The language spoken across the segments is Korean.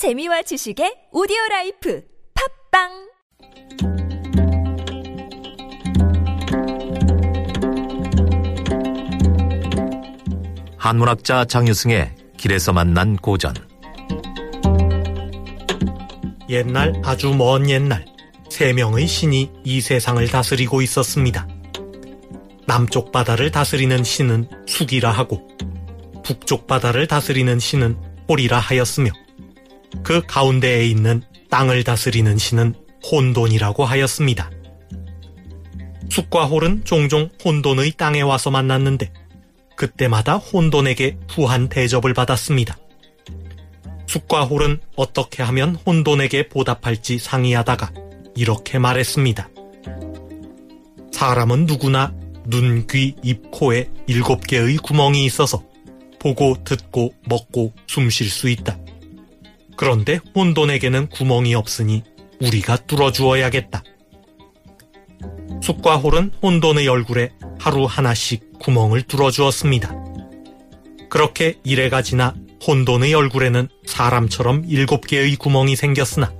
재미와 지식의 오디오 라이프 팟빵 한문학자 장유승의 길에서 만난 고전 옛날 아주 먼 옛날 세 명의 신이 이 세상을 다스리고 있었습니다. 남쪽 바다를 다스리는 신은 숙이라 하고 북쪽 바다를 다스리는 신은 홀이라 하였으며 그 가운데에 있는 땅을 다스리는 신은 혼돈이라고 하였습니다. 숙과 홀은 종종 혼돈의 땅에 와서 만났는데 그때마다 혼돈에게 후한 대접을 받았습니다. 숙과 홀은 어떻게 하면 혼돈에게 보답할지 상의하다가 이렇게 말했습니다. 사람은 누구나 눈, 귀, 입, 코에 일곱 개의 구멍이 있어서 보고, 듣고, 먹고, 숨 쉴 수 있다. 그런데 혼돈에게는 구멍이 없으니 우리가 뚫어주어야겠다. 숙과 홀은 혼돈의 얼굴에 하루 하나씩 구멍을 뚫어주었습니다. 그렇게 이래가 지나 혼돈의 얼굴에는 사람처럼 일곱 개의 구멍이 생겼으나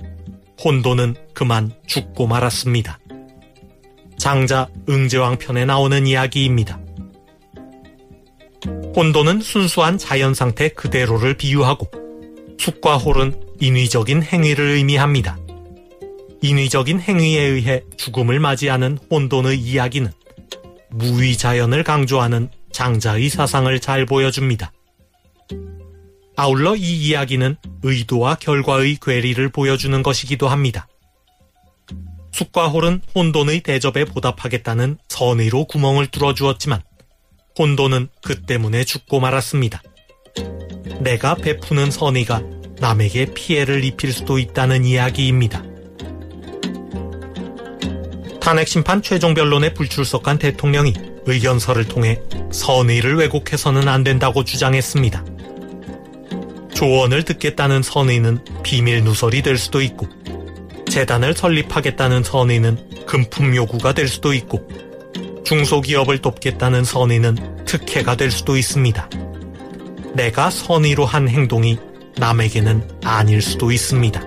혼돈은 그만 죽고 말았습니다. 장자 응제왕 편에 나오는 이야기입니다. 혼돈은 순수한 자연 상태 그대로를 비유하고 숙과 홀은 인위적인 행위를 의미합니다. 인위적인 행위에 의해 죽음을 맞이하는 혼돈의 이야기는 무위자연을 강조하는 장자의 사상을 잘 보여줍니다. 아울러 이 이야기는 의도와 결과의 괴리를 보여주는 것이기도 합니다. 숙과 홀은 혼돈의 대접에 보답하겠다는 선의로 구멍을 뚫어주었지만 혼돈은 그 때문에 죽고 말았습니다. 내가 베푸는 선의가 남에게 피해를 입힐 수도 있다는 이야기입니다. 탄핵 심판 최종 변론에 불출석한 대통령이 의견서를 통해 선의를 왜곡해서는 안 된다고 주장했습니다. 조언을 듣겠다는 선의는 비밀 누설이 될 수도 있고, 재단을 설립하겠다는 선의는 금품 요구가 될 수도 있고, 중소기업을 돕겠다는 선의는 특혜가 될 수도 있습니다. 내가 선의로 한 행동이 남에게는 아닐 수도 있습니다.